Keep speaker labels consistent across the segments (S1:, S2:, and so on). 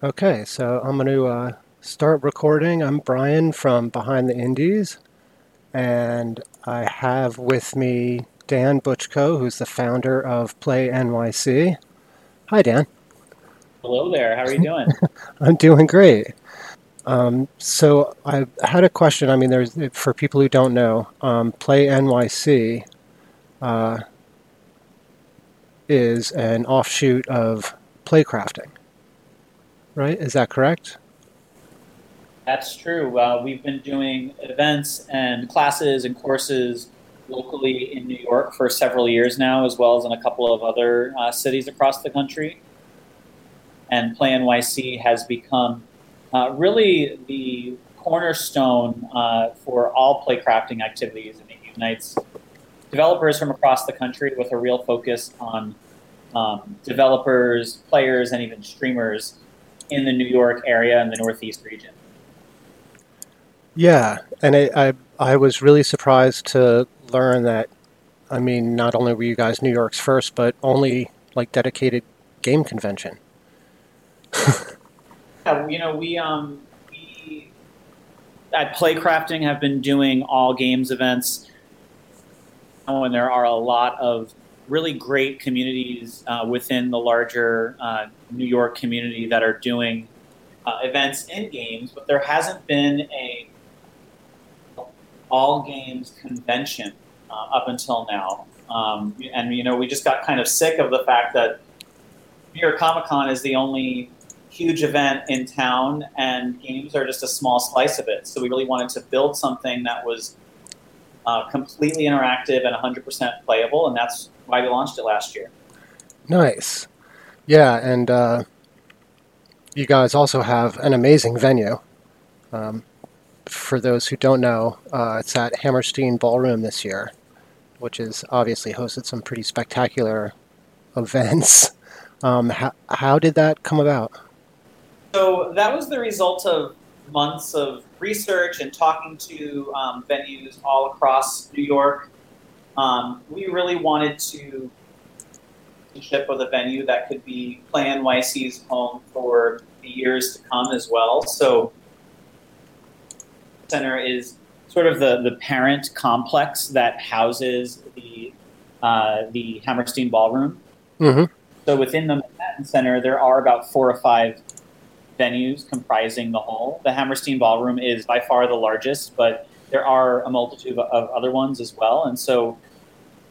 S1: Okay, so I'm going to uh, start recording. I'm Brian from Behind the Indies, and I have with me Dan Butchko, who's the founder of Play NYC. Hi, Dan.
S2: Hello there. How are you doing?
S1: I'm doing great. Um, so I had a question. I mean, there's for people who don't know, um, Play NYC uh, is an offshoot of Playcrafting right? Is that correct?
S2: That's true. Uh, we've been doing events and classes and courses locally in New York for several years now, as well as in a couple of other uh, cities across the country. And Play NYC has become uh, really the cornerstone uh, for all playcrafting activities, and it unites developers from across the country with a real focus on um, developers, players, and even streamers in the New York area and the Northeast region.
S1: Yeah, and it, I I was really surprised to learn that. I mean, not only were you guys New York's first, but only like dedicated game convention.
S2: yeah, you know, we um we at Playcrafting have been doing all games events, and there are a lot of really great communities uh, within the larger uh, New York community that are doing uh, events in games, but there hasn't been a all games convention uh, up until now. Um, and you know, we just got kind of sick of the fact that New York Comic Con is the only huge event in town, and games are just a small slice of it. So we really wanted to build something that was uh, completely interactive and 100% playable, and that's why we launched it last year.
S1: Nice. Yeah, and uh, you guys also have an amazing venue. Um, for those who don't know, uh, it's at Hammerstein Ballroom this year, which has obviously hosted some pretty spectacular events. Um, how, how did that come about?
S2: So that was the result of months of research and talking to um, venues all across New York. Um, we really wanted to ship with a venue that could be Play NYC's home for the years to come as well. So, Center is sort of the, the parent complex that houses the uh, the Hammerstein Ballroom.
S1: Mm-hmm.
S2: So within the Manhattan Center, there are about four or five venues comprising the whole. The Hammerstein Ballroom is by far the largest, but there are a multitude of other ones as well. And so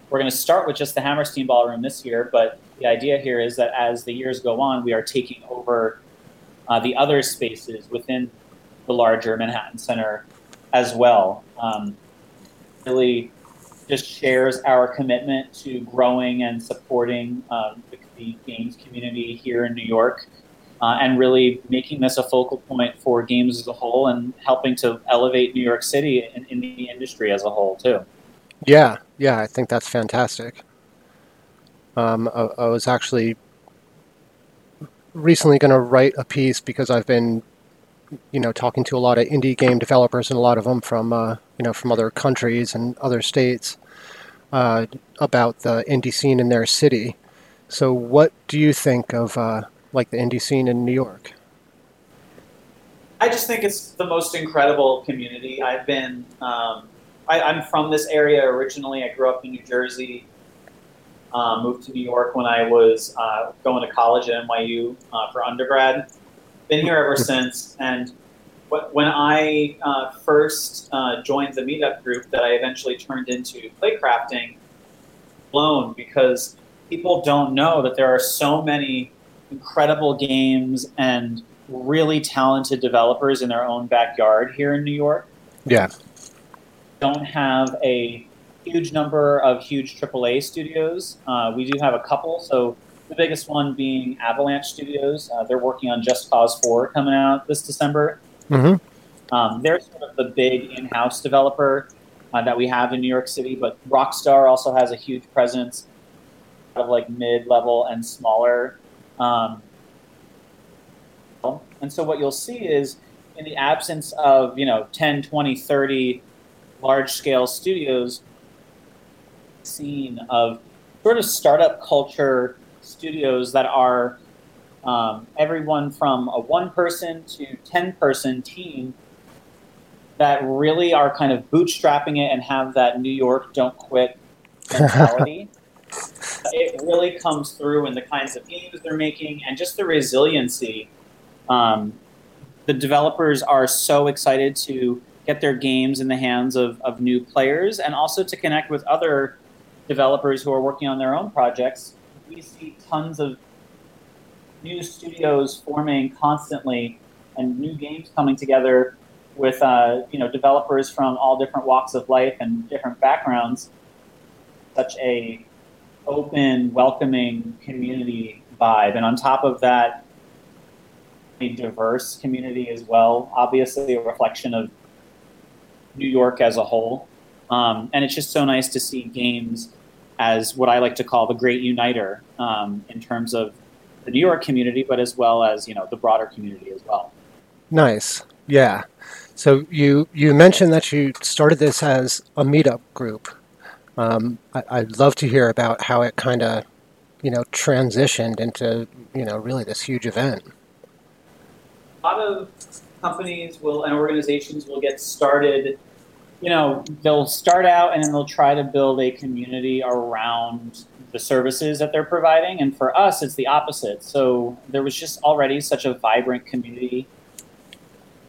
S2: we're going to start with just the Hammerstein Ballroom this year, but the idea here is that as the years go on, we are taking over uh, the other spaces within the larger Manhattan Center as well. Um, really just shares our commitment to growing and supporting um, the, the games community here in New York uh, and really making this a focal point for games as a whole and helping to elevate New York City in, in the industry as a whole, too.
S1: Yeah, yeah, I think that's fantastic. Um, I, I was actually recently going to write a piece because I've been, you know, talking to a lot of indie game developers and a lot of them from, uh, you know, from other countries and other states uh, about the indie scene in their city. So, what do you think of uh, like the indie scene in New York?
S2: I just think it's the most incredible community. I've been, um, I, am from this area originally. I grew up in New Jersey, uh, moved to New York when I was uh, going to college at NYU uh, for undergrad. Been here ever since. And when I uh, first uh, joined the meetup group that I eventually turned into Playcrafting, blown because people don't know that there are so many incredible games and really talented developers in their own backyard here in New York.
S1: Yeah.
S2: Don't have a huge number of huge AAA studios. Uh, we do have a couple. So the biggest one being Avalanche Studios. Uh, they're working on Just Cause 4 coming out this December.
S1: Mm-hmm.
S2: Um, they're sort of the big in-house developer uh, that we have in New York City, but Rockstar also has a huge presence of like mid-level and smaller um, and so what you'll see is in the absence of, you know, 10, 20, 30 large scale studios, scene of sort of startup culture studios that are um, everyone from a one person to 10 person team that really are kind of bootstrapping it and have that New York don't quit mentality. it really comes through in the kinds of games they're making and just the resiliency. Um, the developers are so excited to get their games in the hands of, of new players and also to connect with other developers who are working on their own projects. We see tons of new studios forming constantly and new games coming together with uh, you know developers from all different walks of life and different backgrounds. Such a open, welcoming community vibe, and on top of that, a diverse community as well. Obviously, a reflection of New York as a whole, um, and it's just so nice to see games as what I like to call the great uniter um, in terms of the New York community, but as well as you know the broader community as well.
S1: Nice, yeah. So you you mentioned that you started this as a meetup group. Um, I, would love to hear about how it kind of, you know, transitioned into you know really this huge event.
S2: A lot of companies will and organizations will get started. You know, they'll start out and then they'll try to build a community around the services that they're providing. And for us, it's the opposite. So there was just already such a vibrant community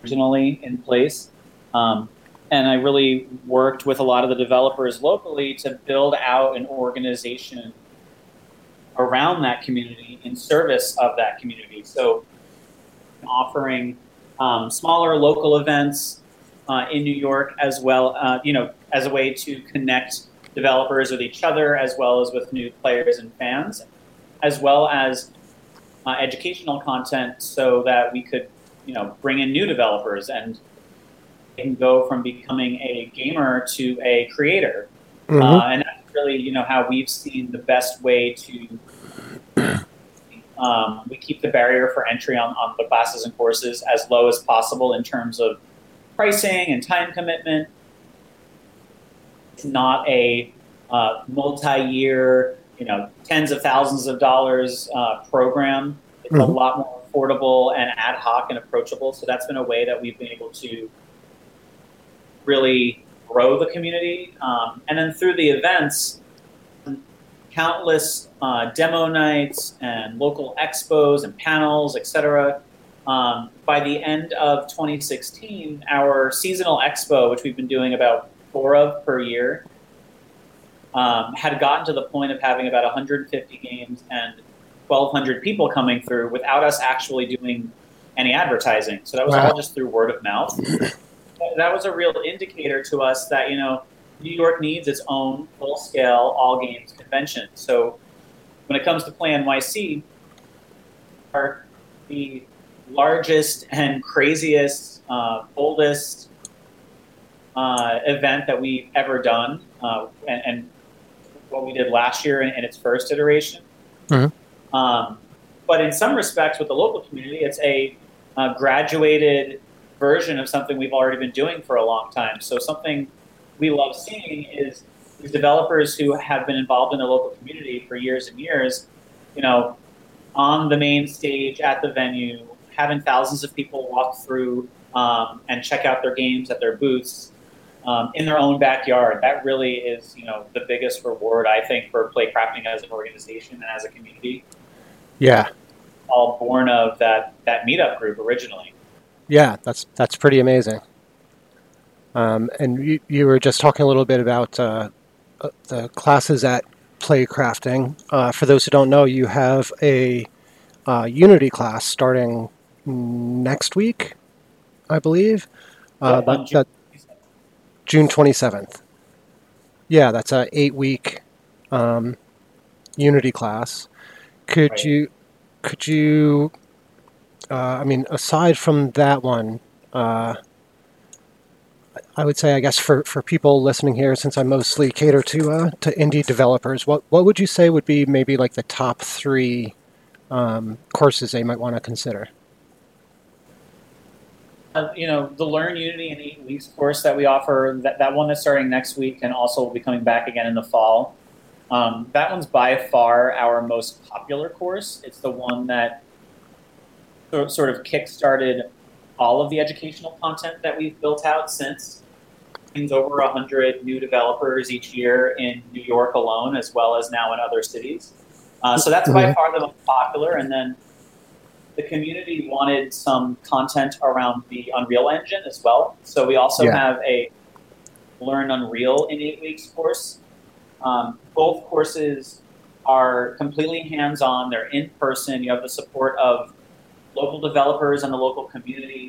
S2: originally in place. Um, and I really worked with a lot of the developers locally to build out an organization around that community in service of that community. So, offering um, smaller local events uh, in New York, as well, uh, you know, as a way to connect developers with each other, as well as with new players and fans, as well as uh, educational content, so that we could you know bring in new developers and they can go from becoming a gamer to a creator. Mm-hmm. Uh, and that's really you know how we've seen the best way to. Um, we keep the barrier for entry on, on the classes and courses as low as possible in terms of pricing and time commitment. It's not a uh, multi-year, you know, tens of thousands of dollars uh, program. It's mm-hmm. a lot more affordable and ad hoc and approachable. So that's been a way that we've been able to really grow the community. Um, and then through the events, countless uh, demo nights and local expos and panels, etc. Um, by the end of 2016, our seasonal expo, which we've been doing about four of per year, um, had gotten to the point of having about 150 games and 1,200 people coming through without us actually doing any advertising. So that was wow. all just through word of mouth. that was a real indicator to us that, you know, New York needs its own full scale all games convention. So when it comes to Play NYC, are the largest and craziest, uh, boldest uh, event that we've ever done, uh, and, and, what we did last year in, in its first iteration. Mm-hmm. Um, but in some respects, with the local community, it's a, a graduated version of something we've already been doing for a long time. So something we love seeing is these developers who have been involved in the local community for years and years, you know, on the main stage at the venue, having thousands of people walk through um, and check out their games at their booths um, in their own backyard. That really is, you know, the biggest reward I think for Playcrafting as an organization and as a community.
S1: Yeah.
S2: All born of that that meetup group originally.
S1: Yeah, that's that's pretty amazing. Um, and you, you were just talking a little bit about uh, uh, the classes at Playcrafting. Uh, for those who don't know, you have a uh, Unity class starting next week, I believe. Uh, that, June, that, June 27th. Yeah, that's a eight week um, Unity class. Could right. you, could you, uh, I mean, aside from that one, uh, I would say, I guess, for, for people listening here, since I mostly cater to uh, to indie developers, what what would you say would be maybe like the top three um, courses they might want to consider?
S2: Uh, you know, the Learn Unity in Eight Weeks course that we offer, that, that one that's starting next week and also will be coming back again in the fall. Um, that one's by far our most popular course. It's the one that sort of kick-started all of the educational content that we've built out since. There's over 100 new developers each year in New York alone, as well as now in other cities. Uh, so that's by far the most popular. And then the community wanted some content around the Unreal Engine as well. So we also yeah. have a Learn Unreal in eight weeks course. Um, both courses are completely hands on, they're in person. You have the support of local developers and the local community.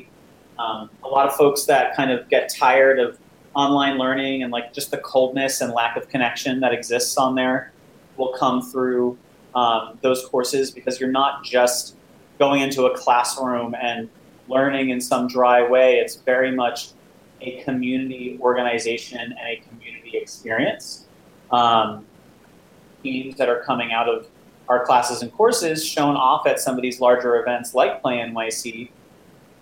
S2: Um, a lot of folks that kind of get tired of online learning and like just the coldness and lack of connection that exists on there will come through um, those courses because you're not just going into a classroom and learning in some dry way. It's very much a community organization and a community experience. Um, teams that are coming out of our classes and courses shown off at some of these larger events like Play NYC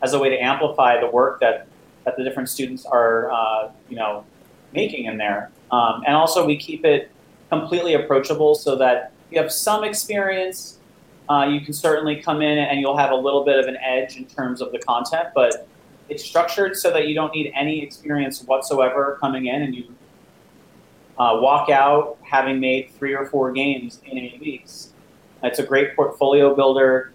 S2: as a way to amplify the work that, that the different students are, uh, you know, making in there. Um, and also we keep it completely approachable so that you have some experience. Uh, you can certainly come in and you'll have a little bit of an edge in terms of the content, but it's structured so that you don't need any experience whatsoever coming in and you uh, walk out having made three or four games in eight weeks. It's a great portfolio builder.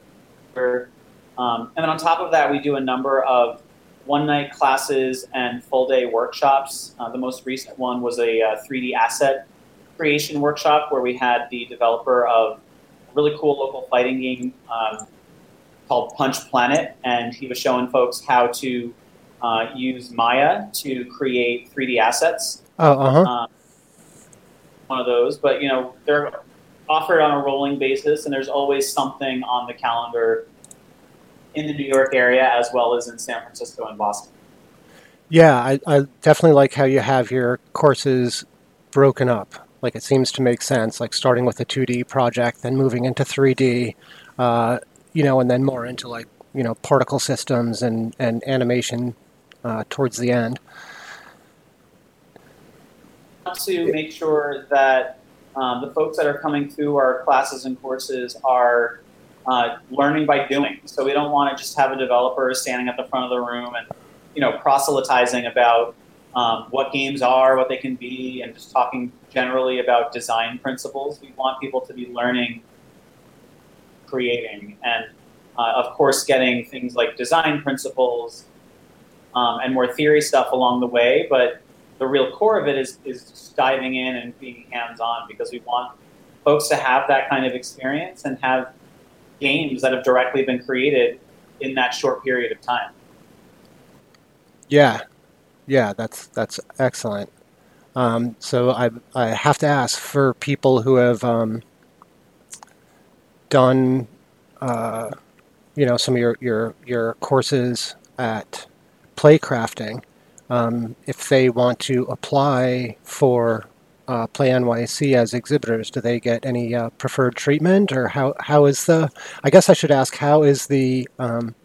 S2: Um, and then on top of that, we do a number of one night classes and full day workshops. Uh, the most recent one was a uh, 3D asset creation workshop where we had the developer of a really cool local fighting game um, called Punch Planet, and he was showing folks how to uh, use Maya to create 3D assets.
S1: Oh, uh-huh. Um,
S2: one of those, but you know they're offered on a rolling basis, and there's always something on the calendar in the New York area as well as in San Francisco and Boston.
S1: Yeah, I, I definitely like how you have your courses broken up. Like it seems to make sense, like starting with a 2D project, then moving into 3D, uh, you know, and then more into like, you know, particle systems and, and animation uh, towards the end.
S2: To make sure that um, the folks that are coming through our classes and courses are uh, learning by doing. So we don't want to just have a developer standing at the front of the room and you know proselytizing about um, what games are, what they can be, and just talking generally about design principles. We want people to be learning, creating, and uh, of course getting things like design principles um, and more theory stuff along the way. But the real core of it is is diving in and being hands on because we want folks to have that kind of experience and have games that have directly been created in that short period of time.
S1: Yeah, yeah, that's that's excellent. Um, so I I have to ask for people who have um, done uh, you know some of your your your courses at playcrafting um, if they want to apply for uh, Play NYC as exhibitors, do they get any uh, preferred treatment, or how how is the? I guess I should ask how is the um,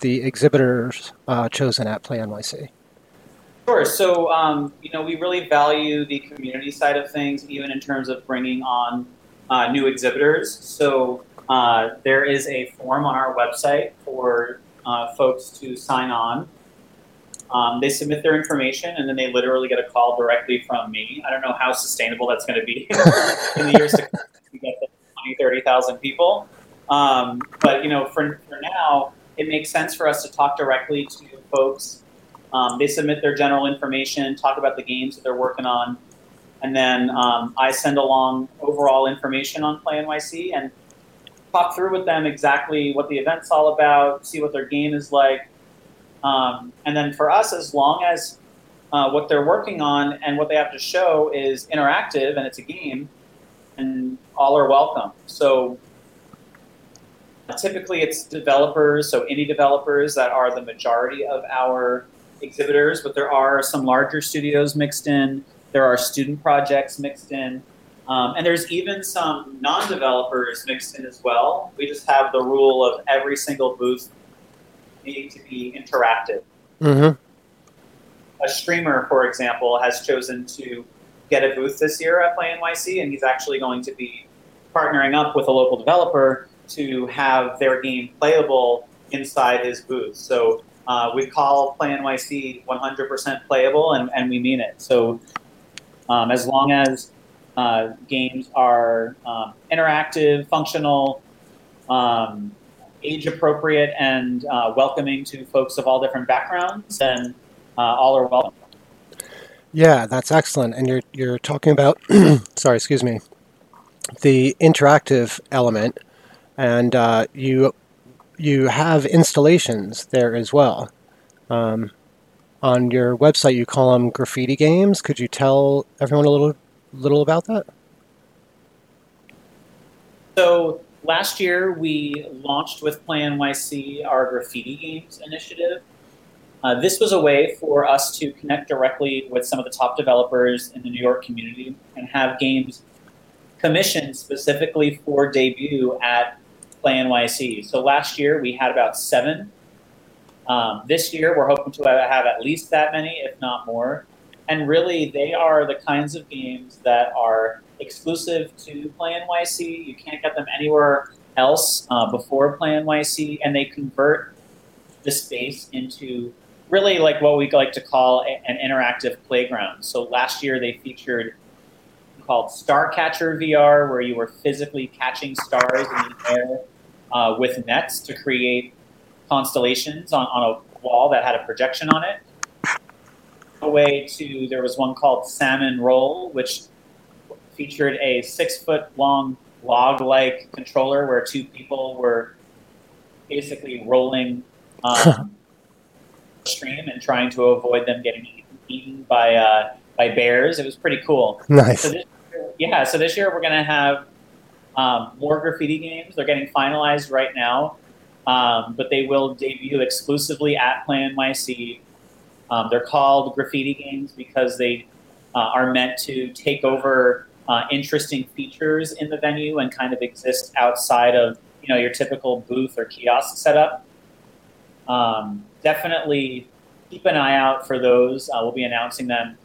S1: the exhibitors uh, chosen at Play NYC?
S2: Sure. So um, you know we really value the community side of things, even in terms of bringing on uh, new exhibitors. So uh, there is a form on our website for uh, folks to sign on. Um, they submit their information and then they literally get a call directly from me. I don't know how sustainable that's going to be in the years to come to get 20, 30,000 people. Um, but, you know, for, for now, it makes sense for us to talk directly to folks. Um, they submit their general information, talk about the games that they're working on, and then um, I send along overall information on Play NYC and talk through with them exactly what the event's all about, see what their game is like, um, and then for us, as long as uh, what they're working on and what they have to show is interactive and it's a game, and all are welcome. So typically it's developers, so indie developers that are the majority of our exhibitors, but there are some larger studios mixed in. There are student projects mixed in. Um, and there's even some non-developers mixed in as well. We just have the rule of every single booth needing to be interactive.
S1: Mm-hmm.
S2: A streamer, for example, has chosen to get a booth this year at Play NYC, and he's actually going to be partnering up with a local developer to have their game playable inside his booth. So uh, we call Play NYC 100% playable, and, and we mean it. So um, as long as uh, games are um, interactive, functional, um, age appropriate, and uh, welcoming to folks of all different backgrounds, then uh, all are welcome.
S1: Yeah, that's excellent. And you're you're talking about, sorry, excuse me, the interactive element, and uh, you you have installations there as well. Um, on your website, you call them graffiti games. Could you tell everyone a little little about that?
S2: So last year we launched with Play NYC our graffiti games initiative. Uh, this was a way for us to connect directly with some of the top developers in the New York community and have games commissioned specifically for debut at Play NYC. So last year we had about seven. Um, this year we're hoping to have at least that many, if not more. And really, they are the kinds of games that are exclusive to Play NYC. You can't get them anywhere else uh, before Play NYC, and they convert the space into really like what we like to call a, an interactive playground. So last year they featured called Star Catcher VR, where you were physically catching stars in the air uh, with nets to create constellations on, on a wall that had a projection on it. Away to there was one called Salmon Roll, which featured a six foot long log like controller where two people were basically rolling um, stream and trying to avoid them getting eaten by uh, by bears. It was pretty cool.
S1: Nice.
S2: So this, yeah, so this year we're going to have um, more graffiti games. They're getting finalized right now, um, but they will debut exclusively at Play NYC. Um, they're called graffiti games because they uh, are meant to take over uh, interesting features in the venue and kind of exist outside of you know your typical booth or kiosk setup. Um, definitely keep an eye out for those. Uh, we'll be announcing them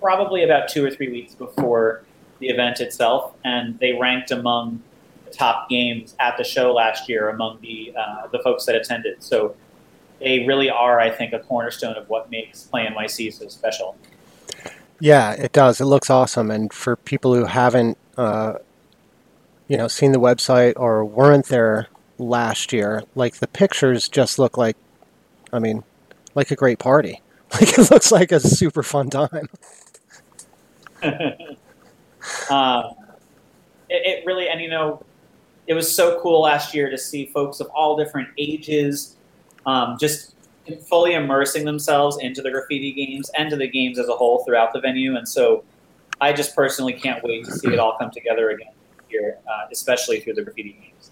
S2: probably about two or three weeks before the event itself, and they ranked among the top games at the show last year among the uh, the folks that attended. So they really are, I think, a cornerstone of what makes Play NYC so special.
S1: Yeah, it does. It looks awesome, and for people who haven't, uh, you know, seen the website or weren't there last year, like the pictures just look like, I mean, like a great party. Like it looks like a super fun time.
S2: um, it, it, really, and you know, it was so cool last year to see folks of all different ages um, just fully immersing themselves into the graffiti games and to the games as a whole throughout the venue. And so I just personally can't wait to see it all come together again here, uh, especially through the graffiti games.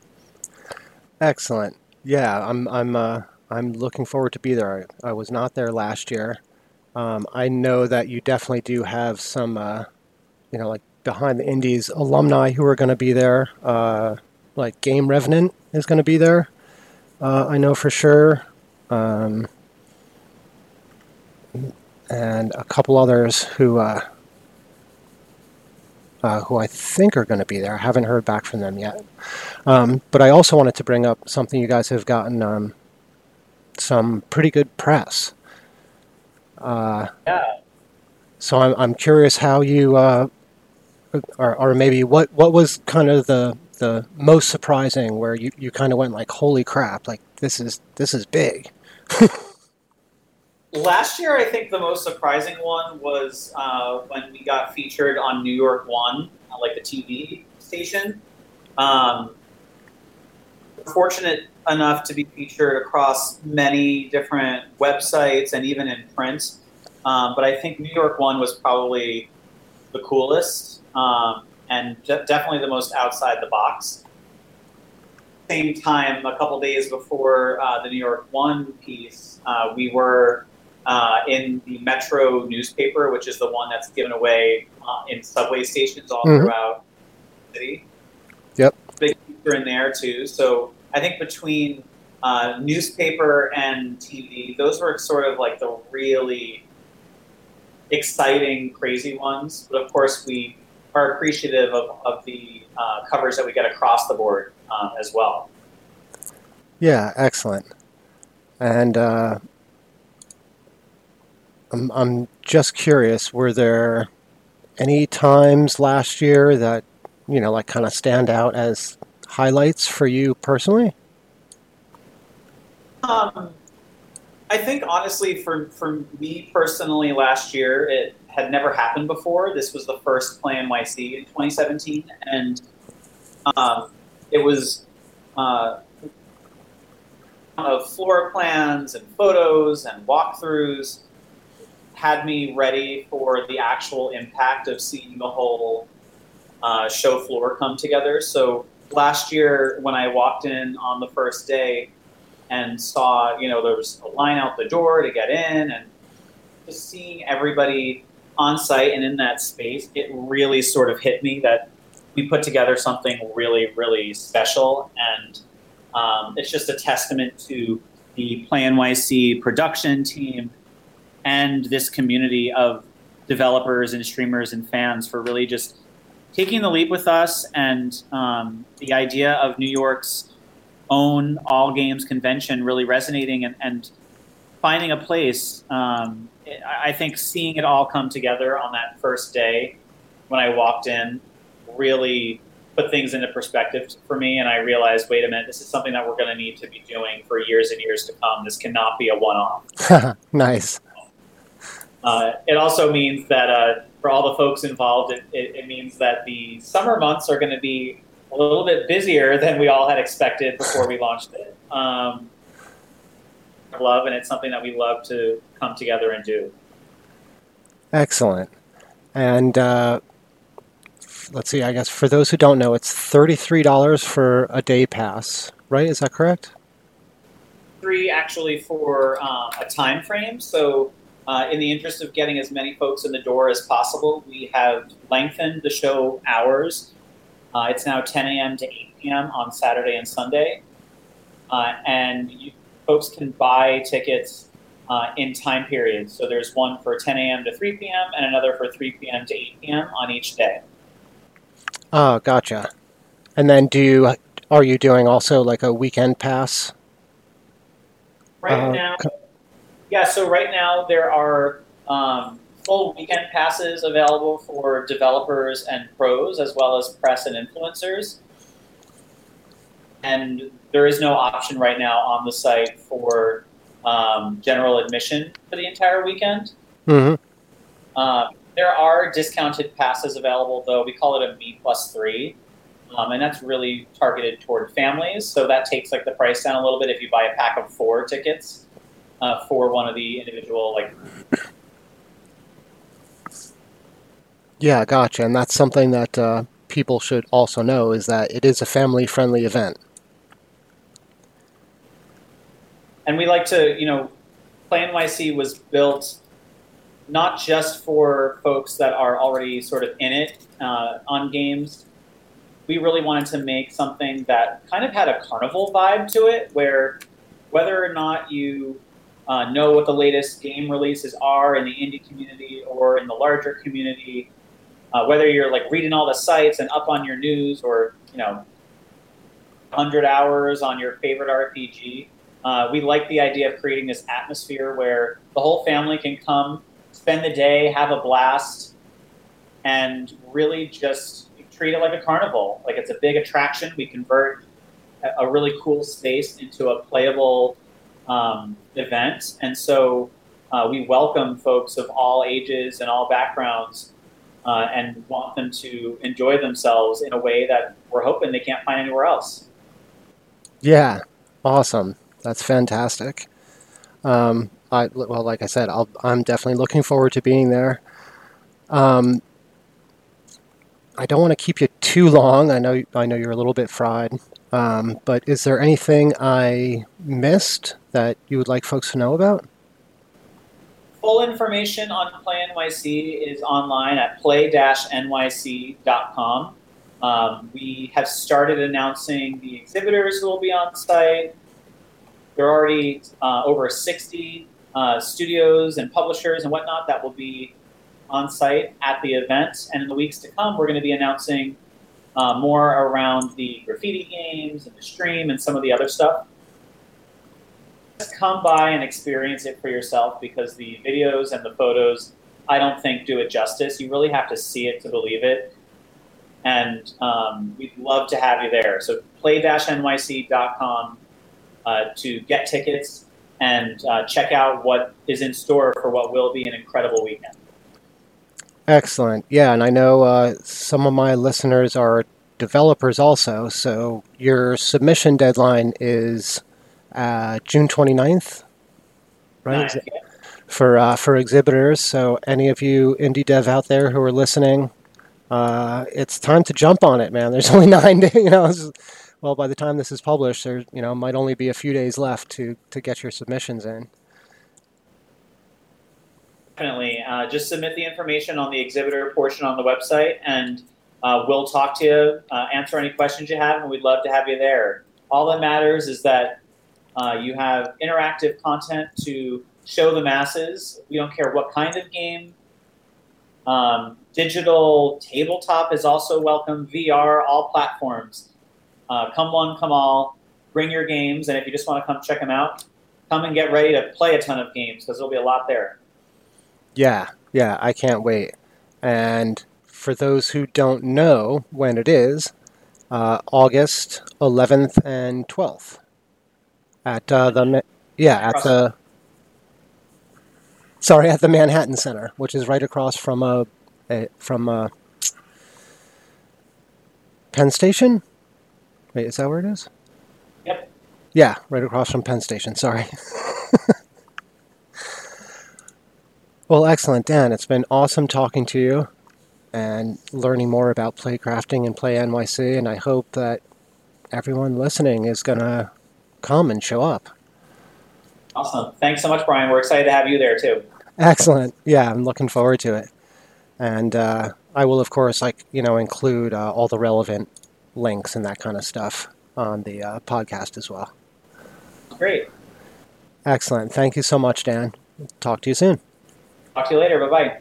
S1: Excellent. Yeah, I'm I'm uh, I'm looking forward to be there. I, I was not there last year. Um, I know that you definitely do have some, uh, you know, like behind the Indies alumni who are going to be there. Uh, like Game Revenant is going to be there. Uh, I know for sure. Um, and a couple others who uh, uh, who I think are going to be there. I haven't heard back from them yet. Um, but I also wanted to bring up something you guys have gotten um, some pretty good press.
S2: Uh, yeah.
S1: So I'm, I'm curious how you uh, or, or maybe what, what was kind of the the most surprising where you, you kind of went like holy crap like this is this is big
S2: last year i think the most surprising one was uh, when we got featured on new york one uh, like the tv station um, fortunate enough to be featured across many different websites and even in print um, but i think new york one was probably the coolest um, and de- definitely the most outside the box. Same time, a couple days before uh, the New York One piece, uh, we were uh, in the Metro newspaper, which is the one that's given away uh, in subway stations all mm-hmm. throughout the city.
S1: Yep.
S2: Big feature in there too. So I think between uh, newspaper and TV, those were sort of like the really exciting, crazy ones. But of course, we are appreciative of, of the uh, covers that we get across the board um, as well.
S1: Yeah, excellent. And uh, I'm, I'm just curious, were there any times last year that, you know, like kind of stand out as highlights for you personally?
S2: Um, I think honestly, for for me personally, last year it had never happened before. This was the first Play NYC in 2017, and um, it was uh, of floor plans and photos and walkthroughs had me ready for the actual impact of seeing the whole uh, show floor come together. So last year, when I walked in on the first day and saw, you know, there was a line out the door to get in, and just seeing everybody on site and in that space, it really sort of hit me that we put together something really, really special. And um, it's just a testament to the Play NYC production team and this community of developers and streamers and fans for really just taking the leap with us and um, the idea of New York's own all games convention really resonating and, and finding a place. Um, I think seeing it all come together on that first day when I walked in really put things into perspective for me. And I realized, wait a minute, this is something that we're going to need to be doing for years and years to come. This cannot be a one off.
S1: nice.
S2: Uh, it also means that uh, for all the folks involved, it, it, it means that the summer months are going to be a little bit busier than we all had expected before we launched it. Um, love, and it's something that we love to come together and do.
S1: Excellent. And uh, let's see, I guess for those who don't know, it's $33 for a day pass, right? Is that correct?
S2: Three actually for um, a time frame. So, uh, in the interest of getting as many folks in the door as possible, we have lengthened the show hours. Uh, it's now 10 a.m. to 8 p.m. on Saturday and Sunday. Uh, and you, folks can buy tickets uh, in time periods. So there's one for 10 a.m. to 3 p.m. and another for 3 p.m. to 8 p.m. on each day.
S1: Oh, gotcha. And then do you, are you doing also like a weekend pass?
S2: Right uh, now, yeah. So right now there are um, full weekend passes available for developers and pros, as well as press and influencers. And there is no option right now on the site for um, general admission for the entire weekend.
S1: Mm-hmm.
S2: Uh, there are discounted passes available, though. We call it a B plus three, um, and that's really targeted toward families. So that takes like the price down a little bit if you buy a pack of four tickets uh, for one of the individual like.
S1: Yeah, gotcha, and that's something that uh, people should also know is that it is a family-friendly event.
S2: And we like to, you know, Play NYC was built not just for folks that are already sort of in it uh, on games. We really wanted to make something that kind of had a carnival vibe to it, where whether or not you uh, know what the latest game releases are in the indie community or in the larger community, uh, whether you're like reading all the sites and up on your news or you know, 100 hours on your favorite RPG, uh, we like the idea of creating this atmosphere where the whole family can come, spend the day, have a blast, and really just treat it like a carnival. Like it's a big attraction. We convert a really cool space into a playable um, event. And so uh, we welcome folks of all ages and all backgrounds uh, and want them to enjoy themselves in a way that we're hoping they can't find anywhere else.
S1: Yeah, awesome. That's fantastic. Um, I, well, like I said, i am definitely looking forward to being there. Um, I don't want to keep you too long. I know I know you're a little bit fried, um, but is there anything I missed that you would like folks to know about?
S2: Full information on Play NYC is online at play-nyc.com. Um, we have started announcing the exhibitors who will be on site, there are already uh, over 60 uh, studios and publishers and whatnot that will be on site at the event. And in the weeks to come, we're going to be announcing uh, more around the graffiti games and the stream and some of the other stuff. Just come by and experience it for yourself because the videos and the photos, I don't think, do it justice. You really have to see it to believe it. And um, we'd love to have you there. So play-nyc.com uh, to get tickets and uh, check out what is in store for what will be an incredible weekend.
S1: Excellent. Yeah, and I know uh, some of my listeners are developers also. So your submission deadline is uh, June 29th, right?
S2: Nice.
S1: For uh, for exhibitors. So any of you indie dev out there who are listening, uh, it's time to jump on it, man. There's only nine days. You know, well, by the time this is published, there you know might only be a few days left to to get your submissions in.
S2: Definitely. Uh, just submit the information on the exhibitor portion on the website, and uh, we'll talk to you, uh, answer any questions you have, and we'd love to have you there. All that matters is that uh, you have interactive content to show the masses. We don't care what kind of game. Um, digital tabletop is also welcome. VR, all platforms. Uh, come one, come all. Bring your games, and if you just want to come check them out, come and get ready to play a ton of games because there'll be a lot there.
S1: Yeah, yeah, I can't wait. And for those who don't know when it is, uh, August 11th and 12th at uh, the yeah at the sorry at the Manhattan Center, which is right across from a, uh, a from a uh, Penn Station. Wait, is that where it is?
S2: Yep.
S1: Yeah, right across from Penn Station. Sorry. Well, excellent, Dan. It's been awesome talking to you and learning more about playcrafting and Play NYC, and I hope that everyone listening is going to come and show up.
S2: Awesome. Thanks so much, Brian. We're excited to have you there too.
S1: Excellent. Yeah, I'm looking forward to it. And uh, I will, of course, like you know, include uh, all the relevant links and that kind of stuff on the uh, podcast as well.
S2: Great.
S1: Excellent. Thank you so much, Dan. Talk to you soon.
S2: Talk to you later. Bye bye.